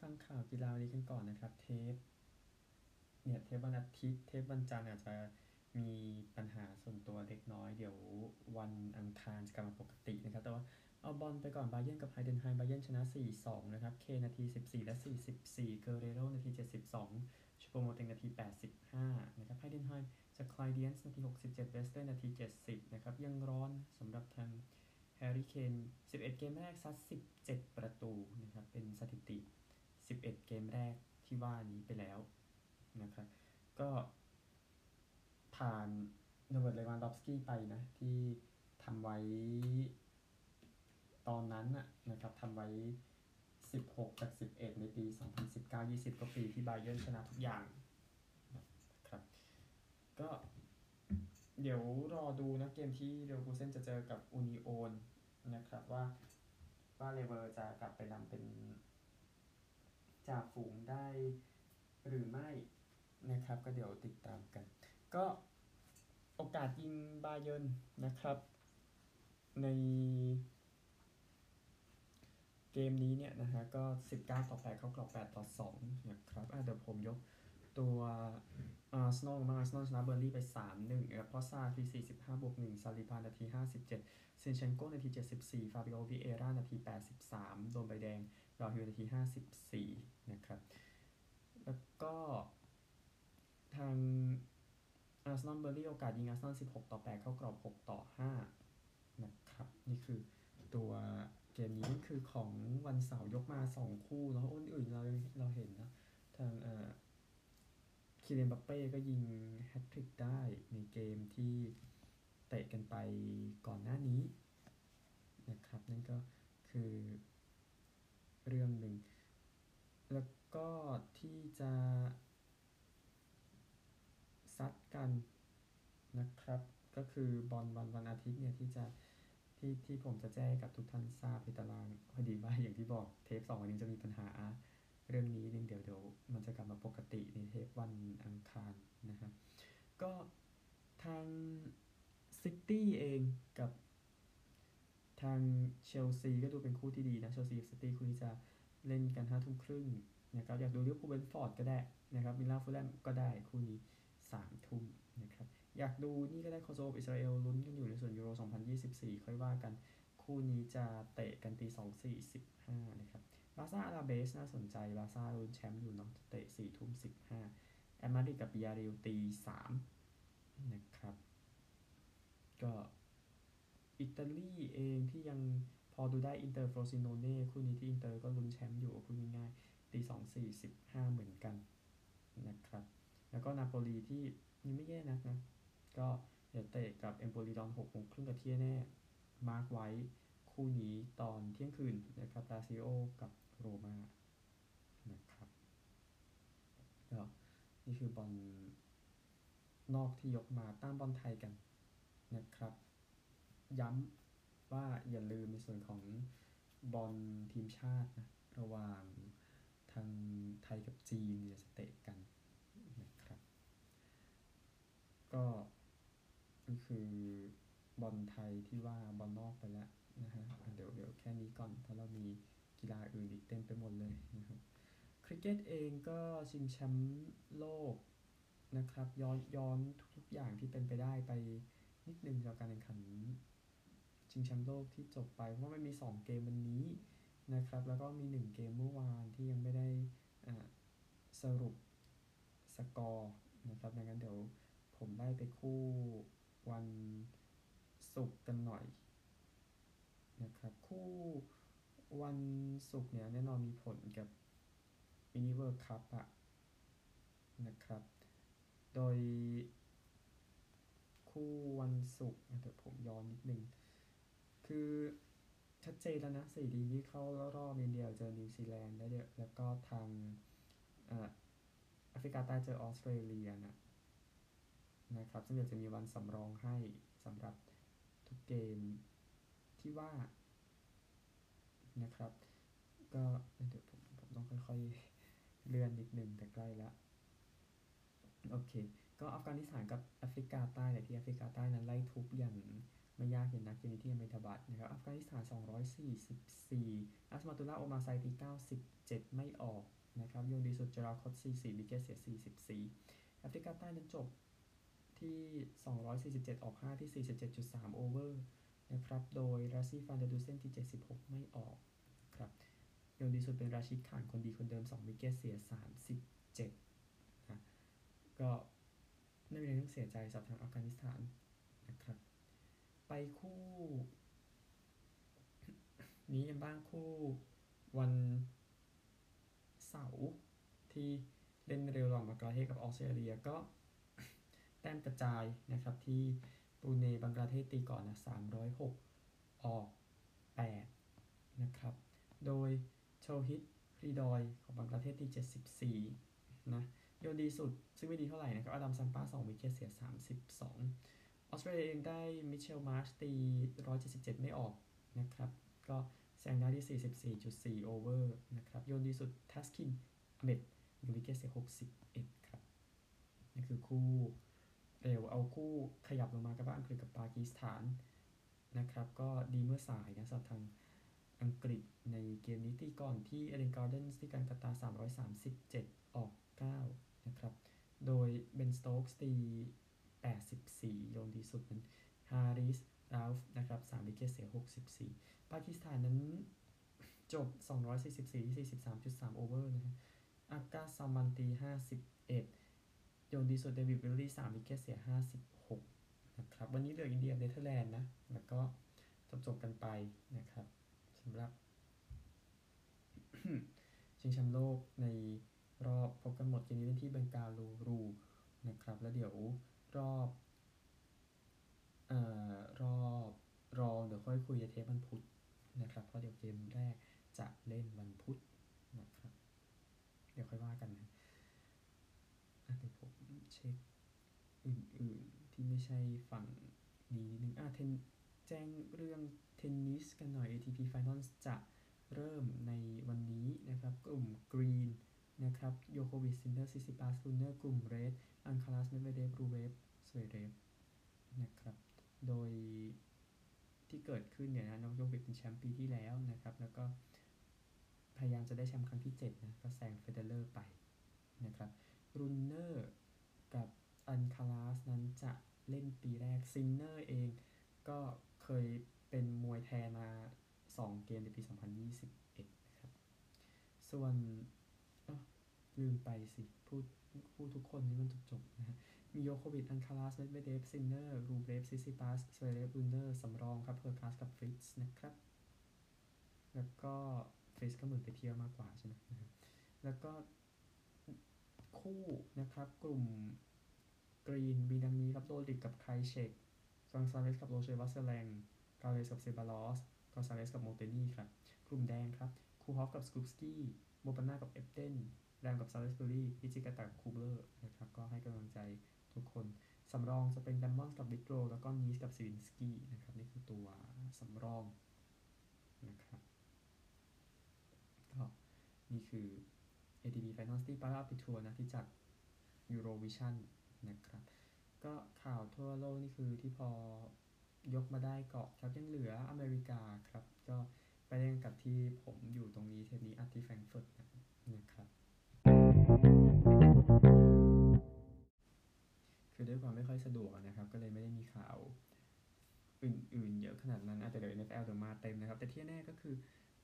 ฟังข่าวกีฬาวันนี้กันก่อนนะครับ เทปเนี่ยเทปวันอาทิตย์เทปวันจันทร์อาจจะมีปัญหาส่วนตัวเล็กน้อยเดี๋ยววันอังคารจะกลับมาปกตินะครับ แต่ว่าเอาบอลไปก่อนบาเยิร์นกับไฮเดนไฮม์บาเยิร์นชนะ 4-2 นะครับ เคนนาที 14 และ 44 เกร์เรโรนาที 72 ชูโปโมติงนาที 85 นะครับ ไฮเดนไฮม์จากไคลน์ดีนสต์นาที 67เบสเต้นาที 70 นะครับ ยังร้อนสำหรับทางแฮร์รี่เคน 11 เกมแรกซัด 17 ประตูนะครับ เป็นสถิติ 11 เกมแรกที่ว่านี้ไปแล้วนะครับ ก็ผ่านโรเบิร์ตเลวานดอฟสกี้ไปนะที่ทำไว้ตอนนั้นนะครับทำไว้ 16 จาก 11 ในปี 2019-20ก็ปีที่บาเยิร์นชนะทุกอย่างนะครับก็เดี๋ยวรอดูนะเกมที่เลเวอร์คูเซนจะเจอกับอูนิโอนนะครับว่าว่าเลเวอร์จะกลับไปนำเป็น จ่าฝูงได้หรือไม่นะครับ ก็เดี๋ยวติดตามกัน ก็โอกาสยิงบาเยิร์นนะครับ ในเกมนี้เนี่ยนะฮะก็ 19 ต่อ 8 เข้ากรอบ 8 ต่อ 2 นะครับเดี๋ยวผมยกตัวอาร์เซนอลมาอาร์เซนอลชนะเบิร์นลีย์ไป 3-1นะครับทรอสซาร์นาที45บวก1ซาลิบานาที 57ซินเชนโกนาที 74 ฟาบิโอวิเอร่านาที 83 โดนใบแดง รอฮิวนาที 54 นะครับ แล้วก็ทางอาร์เซนอลเบิร์นลีย์โอกาสยิงอาร์เซนอล16 ต่อ 8 เข้ากรอบ 6 ต่อ 5 นะครับ นี่คือตัวเกมนี้คือของวันเสาร์ยกมา 2 คู่แล้วอ้นอื่นเราเราเห็นนะทางเอ่อคิเลนบัปเป้ก็ยิงแฮตทริกได้ในเกมที่เตะกันไปก่อนหน้านี้นะครับ นั่นก็คือ เรื่องหนึ่ง แล้วก็ที่จะซัดกันนะครับ ก็คือบอลวันวันอาทิตย์เนี่ยที่จะที่ที่ผมจะแจ้งกับทุกท่านทราบในตารางพอดีว่าอย่างที่บอกเทปสองวันนี้จะมีปัญหาเรื่องนิดนึงเดี๋ยวเดี๋ยวมันจะกลับมาปกติในเทปวันอังคารนะครับก็ทางซิตี้เองกับ ทางเชลซีก็ดูเป็นคู่ที่ดีนะเชลซีกับซิตี้คู่นี้จะเล่นกันห้าทุ่มครึ่งนะครับอยากดูลิเวอร์พูลเบรนท์ฟอร์ดก็ได้นะครับวิลล่าฟูแล่มก็ได้คู่นี้สามทุ่มนะครับอยากดูนี่ก็ได้โคโซโวอิสราเอลลุ้นกันอยู่ในส่วนยูโร 2024 ค่อยว่ากันคู่นี้จะเตะกันตี2 4 15นะครับบาซ่าอลาเบสน่าสนใจบาซ่าลุ้นแชมป์อยู่เนาะเตะ4ทุ่ม15แอตมาดริดกับบียาร์เรอัลตี3นะครับก็ อิตาลีเองที่ยังพอดูได้อินเตอร์โฟรซิโนเน่คู่นี้ที่อินเตอร์ก็ลุ้นแชมป์อยู่พูดง่ายๆตี2 4 15เหมือนกันนะครับ แล้วก็นาโปลีที่ยังไม่แย่นักนะ ก็เดี๋ยวเตะกับเอมโปลีตอน6โมงครึ่งกับเที่ยแน่ มาร์กไว้คู่นี้ตอนเที่ยงคืนนะครับลาซิโอกับโรมานะครับก็นี่คือบอลนอกที่ยกมาตั้งบอลไทยกันนะครับ ย้ำว่าอย่าลืมในส่วนของบอลทีมชาตินะระหว่างทางไทยกับจีนจะเตะกันนะครับ ก็นี่คือบอลไทยที่ว่าบอลนอกไปแล้วนะฮะเดี๋ยวเดี๋ยวแค่นี้ก่อนเพราะเรามีกีฬาอื่นอีกเต็มไปหมดเลยนะครับคริกเก็ตเองก็ชิงแชมป์โลกนะครับ ย้อนย้อนทุกๆอย่างที่เป็นไปได้ไปนิดนึงจากการแข่งขัน ชิงแชมป์โลกที่จบไป เพราะว่ามันมี 2 เกมวันนี้นะครับ แล้วก็มี 1 เกมเมื่อวานที่ยังไม่ได้สรุปสกอร์นะครับดังนั้นเดี๋ยวผมได้ไปคู่วันศุกร์กันหน่อยนะครับคู่วันศุกร์เนี่ยแน่นอนมีผลกับ mini World Cup อะนะครับ โดยคู่วันศุกร์เดี๋ยวผมย้อนนิดนึง คือชัดเจนแล้วนะสี่ดีที่เข้ารอบอินเดียเจอนิวซีแลนด์ได้วเดียวแล้วก็ทางแอฟริกาใต้เจอออสเตรเลียนะนะครับซึ่งเดี๋ยวจะมีวันสำรองให้สำหรับทุกเกมที่ว่านะครับ ก็เดี๋ยวผมผมต้องค่อยๆเลื่อนนิดนึงแต่ใกล้แล้วโอเค ก็อัฟกานิสถานกับแอฟริกาใต้เนี่ยที่แอฟริกาใต้นั้นไล่ทุบอย่าง ไม่ยากเห็นนักเกมนี้ที่อาเมดาบัดนะครับอัฟกานิสถาน 244 อัซมาตุลลาโอมาไซตี 97 ไม่ออกนะครับโยนดีสุดเจอรัลด์คอตเซีย4 wicket เสีย 44 แอฟริกาใต้นั้นจบที่ 247 ออก 5 ที่ 47.3 over นะครับโดยราสซีฟานเดอร์ดุสเซนที่ 76 ไม่ออกครับโยนดีสุดเป็นราชิดข่านคนดีคนเดิม2 wicket เสีย 37นะก็ไม่มีอะไรต้องเสียใจสำหรับทางอัฟกานิสถานนะครับ ไปคู่ นี้กันบ้างคู่วันเสาร์ที่เล่นเร็วระหว่างบังกลาเทศกับออสเตรเลียก็แต้มกระจายนะครับที่บรูเนบังกลาเทศตีก่อนนะ306 ออก 8 นะครับ โดยโทฮิตริดอยของบังกลาเทศตี74 นะ โยนดีสุดซึ่งไม่ดีเท่าไหร่นะครับอดัมซัมป้า2 wicket เสีย 32 ออสเตรเลียเองได้มิเชลมาร์ชตี 177 ไม่ออกนะครับ ก็แซงได้ที่ 44.4 over นะครับโยนดีสุดทัสคินอเมด1 wicket เสีย61 ครับนี่คือคู่เร็วเอาคู่ขยับลงมากับบ้านอังกฤษกับปากีสถานนะครับ ก็ดีเมื่อสายนะสำหรับทางอังกฤษในเกมนี้ตีก่อนที่เอเดนการ์เดนส์ที่กัลกัตตา 337 ออก 9 นะครับ โดยเบนสโต๊กส์ตี 84โยนดีสุดนั้นฮาริสราฟนะครับ3 wicket เสีย 64 ปากีสถานนั้นจบ 244ที่43.3 over นะครับอากาซัลมานตี 51 โยนดีสุดเดวิดวิลลี่3 wicket เสีย 56 นะครับ วันนี้เหลืออินเดียเนเธอร์แลนด์นะ แล้วก็จบจบกันไปนะครับสำหรับชิงแชมป์โลกในรอบพบกันหมดเกมนี้เล่นที่เบงกาลูรูนะครับ แล้วเดี๋ยว รอบเอ่อรอบรองเดี๋ยวค่อยคุยเทปวันพุธนะครับ เพราะเดี๋ยวเกมแรกจะเล่นวันพุธนะครับ เดี๋ยวค่อยว่ากันนะเดี๋ยวผมเช็คอื่นๆ ที่ไม่ใช่ฝั่งนี้นิดนึงอะเทนแจ้งเรื่องเทนนิสกันหน่อย ATP Finals จะเริ่มในวันนี้นะครับ กลุ่ม Green โยโควิชซินเนอร์ซิซิปัสรูเนอร์กลุ่ม Red อัลคาราสเมดเวเดฟรูเบลฟสเวเรฟนะครับ โดยที่เกิดขึ้นเนี่ยนะน้องโยโควิชเป็นแชมป์ปีที่แล้วนะครับ แล้วก็พยายามจะได้แชมป์ครั้งที่7นะก็แซงเฟเดเลอร์ไปนะครับรูเนอร์กับอัลคาราสนั้นจะเล่นปีแรกซินเนอร์เองก็เคยเป็นมวยแทนมา 2 เกมในปี 2021 ครับ ส่วน ลืมไปสิ พูดพูดทุกคนนี่มันจบจบนะฮะมีโยโควิชอัลคาราสเมดเวเดฟซินเนอร์รูเบลฟซิซิปัสสเวเรฟรูเนอร์สำรองครับเฮอร์คัซกับฟริตส์นะครับ แล้วก็ฟริตส์ก็เหมือนไปเที่ยวมากกว่าใช่ไหมนะแล้วก็คู่นะครับ กลุ่มกรีนมีดังนี้ครับโดลิกกับไคเชกกอนซาเลสกับโรเชวัสเซแลงกาเลสกับเซบาลอสกอนซาเลสกับโมเตนี่ครับ กลุ่มแดงครับ คูฮอฟกับสกูปสกี้โมปาน่ากับเอฟเดน แรมกับซาเลสเบอรี่อิจิกาตะกับคูเบอร์นะครับก็ให้กำลังใจทุกคน สำรองจะเป็นดัมมอนกับวิกโรแล้วก็นีสกับซิวินสกี้นะครับนี่คือตัวสำรองนะครับก็นี่คือ ATP Finals ที่ปาราปิทัวร์นะที่จัด Eurovision นะครับ ก็ข่าวทั่วโลกนี่คือที่พอยกมาได้เกาะครับยังเหลืออเมริกาครับ ก็ไปเล่นกับที่ผมอยู่ตรงนี้เทปนี้อัดที่แฟรงก์เฟิร์ตนะครับ คือด้วยความไม่ค่อยสะดวกนะครับ ก็เลยไม่ได้มีข่าวอื่นๆ เยอะขนาดนั้นอาจจะเดี๋ยว NFL เดี๋ยวมาเต็มนะครับ แต่ที่แน่ก็คือ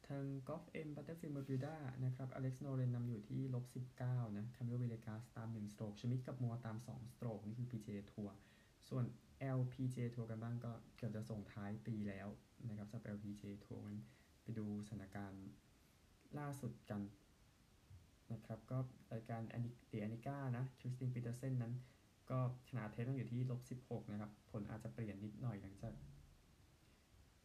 ทางกอล์ฟเอ็มบัตเตอร์ฟิลด์เบอร์มิวดานะครับอเล็กซ์โนเรนนำอยู่ที่ลบ19นะคามิโลวิเยกาสตาม1 stroke ชมิดกับมัวตาม2 stroke นี่คือ PGA ทัวร์ส่วน LPGA ทัวร์กันบ้างก็เกือบจะส่งท้ายปีแล้วนะครับสำหรับ LPGA ทัวร์มันไปดูสถานการณ์ล่าสุดกันนะครับก็รายการแอนดิเดียนิก้านะคริสตินปีเตอร์เซนนั้น ก็ชนะเทสต้องอยู่ที่ลบ16นะครับ ผลอาจจะเปลี่ยนนิดหน่อยหลังจาก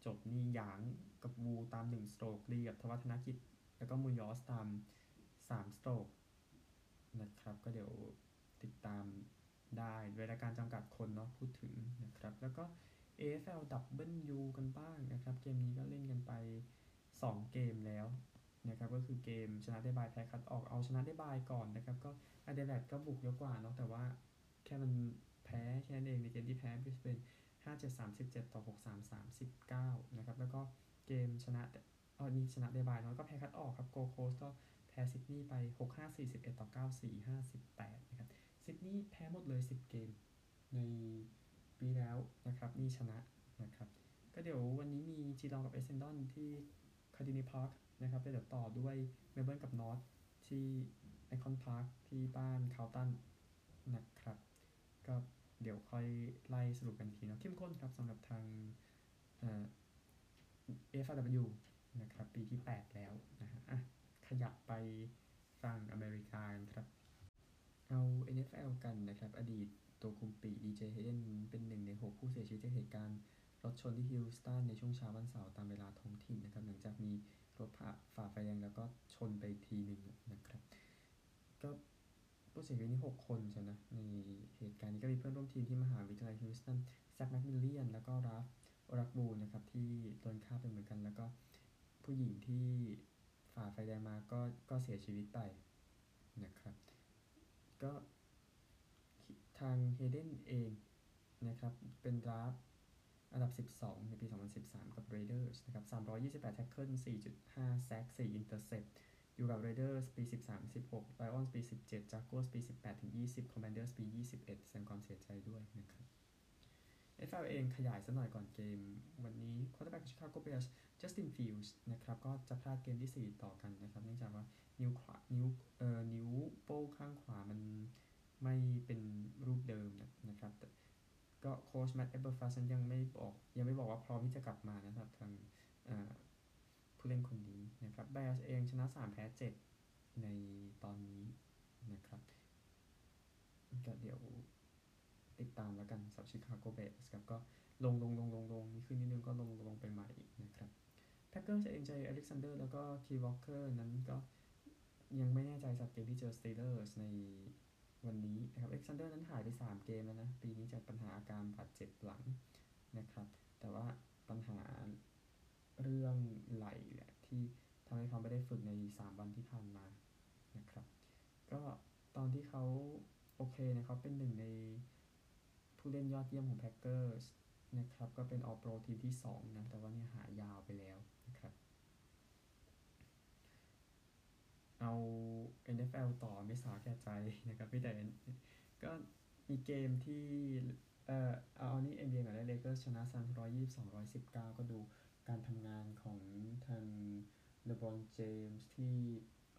จบนี่หยางกับวูตาม1สโตรกลีกับทวัฒนกิจ แล้วก็มูยอสตาม3สโตรกนะครับ ก็เดี๋ยวติดตามได้ด้วยราการจำกัดคนเนาะพูดถึงนะครับ แล้วก็ AFL ดับเบิลยูกันบ้างนะครับ เกมนี้ก็เล่นกันไป 2 เกมแล้วนะครับก็คือเกมชนะได้บายแพ้คัดออกเอาชนะได้บายก่อนนะครับ ก็อเดเลดก็บุกเยอะกว่าเนาะแต่ว่า ค่มันแพ้แค่นั้นเองในเกมที่แพ้บริสเบน5-7 37ต่อ6-3 39นะครับ แล้วก็เกมชนะอ๋อนี่ชนะเดบายน้อยก็แพ้คัดออกครับโกโคสก็แพ้ซิดนีย์ไป6-5 41ต่อ9-4 58นะครับซิดนีย์แพ้หมดเลย10เกมในปีแล้วนะครับนี่ชนะนะครับ ก็เดี๋ยววันนี้มี Geelong กับ Essendon ที่ Kardinia Park นะครับเดี๋ยวต่อด้วยเมลเบิร์นกับ North ที่ Ikon Park ที่บ้าน Carlton นะครับ ก็เดี๋ยวค่อยไล่สรุปกันทีเนาะเข้มข้นครับสำหรับทางเอ่อ AFLW นะครับ ปีที่ 8 แล้วนะฮะอะขยับไปฝั่งอเมริกานครับ เอา NFL กันนะครับ อดีตตัวคุมปีก DJ Hayden เป็นหนึ่งใน 6 ผู้เสียชีวิตจากเหตุการณ์รถชนที่ฮิวสตันในช่วงเช้าวันเสาร์ตามเวลาท้องถิ่นนะครับ หลังจากมีรถผ่าฝ่าไฟแดงแล้วก็ชนไปทีหนึ่งนะครับ ก็ ผู้เสียชีวิตนี่6คนใช่ไหมในเหตุการณ์นี้ก็มีเพื่อนร่วมทีมที่มหาวิทยาลัยฮิวสตัน Zach McMillian แล้วก็ Ralph Oragwu นะครับที่โดนฆ่าไปเหมือนกัน แล้วก็ผู้หญิงที่ฝ่าไฟแดงมาก็ก็เสียชีวิตไปนะครับ ก็ทางเฮเดนเองนะครับ เป็นราฟอันดับ 12 ในปี 2013 กับ Raiders นะครับ328 tackle 4.5 sack 4 intercept อยู่กับ Raiders ปี 13 16 Lions ปี 17 Jaguars ปี 18ถึง20 Commanders ปี 21แสดงความเสียใจด้วยนะครับ NFL เองขยายสักหน่อยก่อนเกม วันนี้ quarterback Chicago Bears Justin Fields นะครับ ก็จะพลาดเกมที่ 4 ต่อกันนะครับ เนื่องจากว่านิ้วขวานิ้วเอ่อนิ้วโป้งข้างขวามันไม่เป็นรูปเดิมนะครับก็โค้ช Matt Eberflus ยังไม่บอกยังไม่บอกว่าพร้อมที่จะกลับมานะครับทาง ผู้เล่นคนนี้นะครับ Bears เองชนะ 3 แพ้ 7 ในตอนนี้นะครับก็เดี๋ยวติดตามแล้วกันสำหรับ Chicago Bears ครับก็ลงลงลงลงลงมีขึ้นนิดนึงก็ลงลงไปใหม่นะครับ Packers เอง Jaire Alexander แล้วก็ Quay Walker นั้นก็ยังไม่แน่ใจสำหรับเกมที่เจอ Steelers ในวันนี้นะครับ Alexander นั้นหายไป 3 เกมแล้วนะ ปีนี้จากปัญหาอาการบาดเจ็บหลังนะครับ แต่ว่าปัญหา เรื่องไหล่ที่ทำให้เขาไม่ได้ฝึกใน 3 วันที่ผ่านมานะครับ ก็ตอนที่เขาโอเคนะเขาเป็นหนึ่งในผู้เล่นยอดเยี่ยมของ Packers นะครับ ก็เป็น All-Pro ทีมที่ 2 นะ แต่ว่าเนี่ยหายยาวไปแล้วนะครับ เอา NFL ต่อไม่สาแก่ใจนะครับพี่แต่ก็มีเกมที่เอ่อเอาอันนี้ NBA กับเลเกอร์ชนะ Suns ร้อยยี่สิบสองร้อยสิบเก้าก็ดู การทำงานของทางเลบรอนเจมส์ที่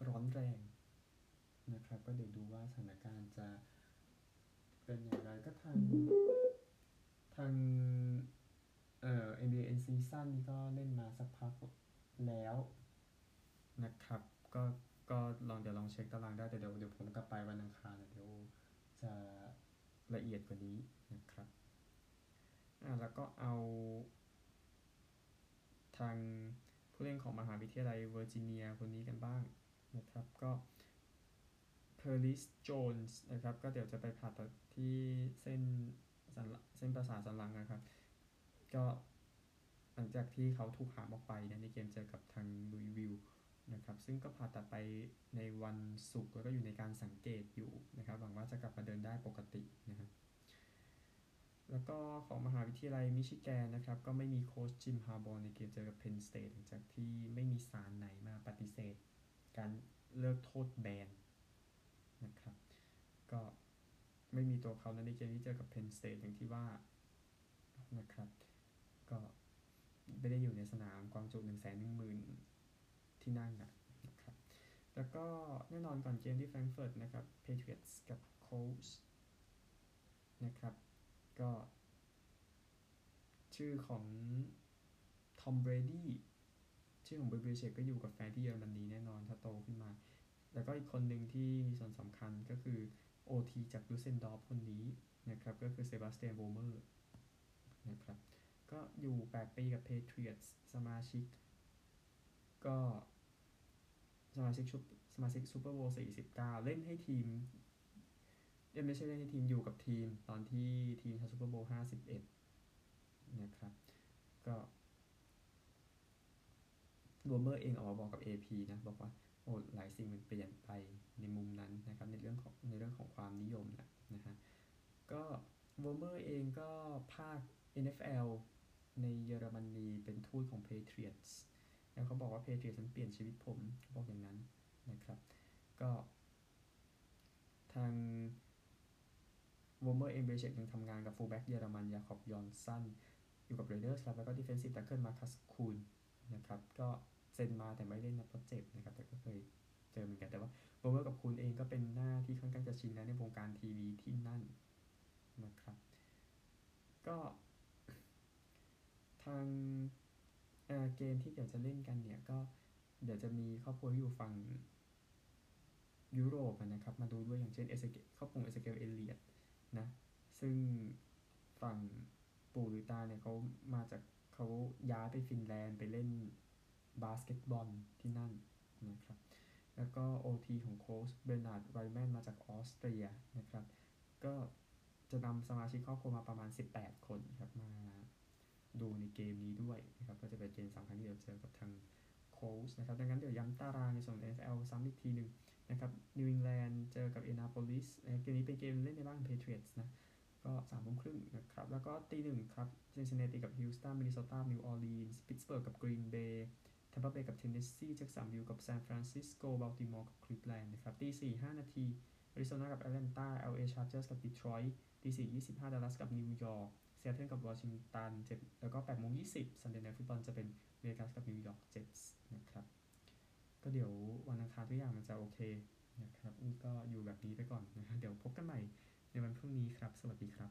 ร้อนแรงนะครับ ก็เดี๋ยวดูว่าสถานการณ์จะเป็นอย่างไรก็ทางทางเอ่อ NBA N Season นี่ก็เล่นมาสักพักแล้วนะครับ ก็ก็ลองเดี๋ยวลองเช็คตารางได้แต่เดี๋ยวเดี๋ยวผมกลับไปวันอังคารเดี๋ยวจะละเอียดกว่านี้นะครับอ่าแล้วก็เอาทางผู้เล่นของมหาวิทยาลัยเวอร์จิเนียคนนี้กันบ้างนะครับก็ Perris Jones นะครับก็เดี๋ยวจะไปผ่าตัดที่เส้นสเส้นประสาทสันหลังนะครับ ก็หลังจากที่เขาถูกหามออกไปในเกมเจอกับทางลุยวิลนะครับซึ่งก็ผ่าตัดไปในวันศุกร์แล้วก็อยู่ในการสังเกตอยู่นะครับหวังว่าจะกลับมาเดินได้ปกตินะครับ แล้วก็ของมหาวิทยาลัยมิชิแกนนะครับ ก็ไม่มีโค้ช Jim Harbaugh ในเกมเจอกับ Penn State หลังจากที่ไม่มีศาลไหนมาปฏิเสธ การเลิกโทษแบนนะครับ ก็ไม่มีตัวเขาในเกมที่เจอกับ Penn State อย่างที่ว่านะครับ ก็ไม่ได้อยู่ในสนามความจุหนึ่งแสนหนึ่งหมื่นที่นั่งนะครับ แล้วก็แน่นอนก่อนเกมที่แฟรงก์เฟิร์ตนะครับ Patriots กับ Colts นะครับ ก็ ชื่อของ Tom Brady ชื่อของ Bill Belichick ก็อยู่กับแฟนที่เยอรมนีแน่นอนถ้าโตขึ้นมา แล้วก็อีกคนหนึ่งที่มีส่วนสำคัญก็คือ OT จากดุสเซลดอร์ฟคนนี้นะครับก็คือ Sebastian Vollmer นะครับก็อยู่ 8 ปีกับ Patriots สมาชิก ก็สมาชิกชุสมาชิก Super Bowl 49 เล่นให้ทีมยังไม่ใช่เล่นให้ทีมอยู่กับทีมตอนที่ทีมทำ Super Bowl 51 นะครับ ก็ Vollmer เองออกมาบอกกับ AP นะ บอกว่าโอ้หลายสิ่งมันเปลี่ยนไปในมุมนั้นนะครับ ในเรื่องของในเรื่องของความนิยมนะนะฮะก็ Vollmer เองก็พากย์ NFL ในเยอรมนีเป็นทูตของ Patriots แล้วเขาบอกว่า Patriots นั้นเปลี่ยนชีวิตผมบอกอย่างนั้นนะครับ ก็ ทาง Vollmer เอง Belichick ยังทำงานกับ fullback เยอรมัน Jakob Johnson อยู่กับ Raiders ครับแล้วก็ defensive tackle Markus Kuhn นะครับก็เซ็นมาแต่ไม่ได้นับเพราะเจ็บนะครับแต่ก็เคยเจอเหมือนกันแต่ว่า Vollmer กับ Kuhn เองก็เป็นหน้าที่ค่อนข้างจะชินแล้วในวงการทีวีที่นั่นนะครับ ก็ทางเกมที่เดี๋ยวจะเล่นกันเนี่ยก็เดี๋ยวจะมีครอบครัวที่อยู่ฝั่งยุโรปนะครับ มาดูด้วยอย่างเช่นเอสเกครอบครัว Ezekiel Elliott นะ ซึ่งฝั่ง ปู่หรือตาเนี่ยเขามาจากเขาย้ายไปฟินแลนด์ไปเล่นบาสเกตบอลที่นั่นนะครับ แล้วก็ OT ของ Colts Bernhard Raimann มาจากออสเตรียนะครับ ก็จะนำสมาชิกครอบครัวมาประมาณ 18 คนครับมาดูในเกมนี้ด้วยนะครับ ก็จะเป็นเกมสำคัญที่เราเจอกับทาง Colts นะครับ ดังนั้นเดี๋ยวย้ำตารางในส่วน NFL ซ้ำอีกทีหนึ่งนะครับนิวอิงแลนด์เจอกับอินเดียนาโพลิสเกมนี้เป็นเกมเล่นในบ้าน Patriots นะ ก็สามโมงครึ่งนะครับ แล้วก็ตีหนึ่งครับซินซินเนติกับฮิวสตันมินนิโซตานิวออร์ลีนส์พิตสเบิร์กกับกรีนเบย์แทมเปอร์เบย์กับเทนเนสซีแจ็กสันวิลกับซานฟรานซิสโกบัลติมอร์กับคลิฟแลนด์นะครับตีสี่ห้านาทีอาริโซนากับแอตแลนตา LA Chargers กับดีทรอยต์ตีสี่ยี่สิบห้าดัลลัสกับนิวยอร์กเซียเทิลกับวอชิงตันเจ็ดแล้วก็แปดโมงยี่สิบ Sunday Night Football จะเป็นเวกัสกับ New York Jets นะครับก็เดี๋ยววันอังคารทุกอย่างมันจะโอเคนะครับนี่ก็อยู่แบบนี้ไปก่อนนะเดี๋ยวพบกันใหม่ ในวันพรุ่งนี้ครับ สวัสดีครับ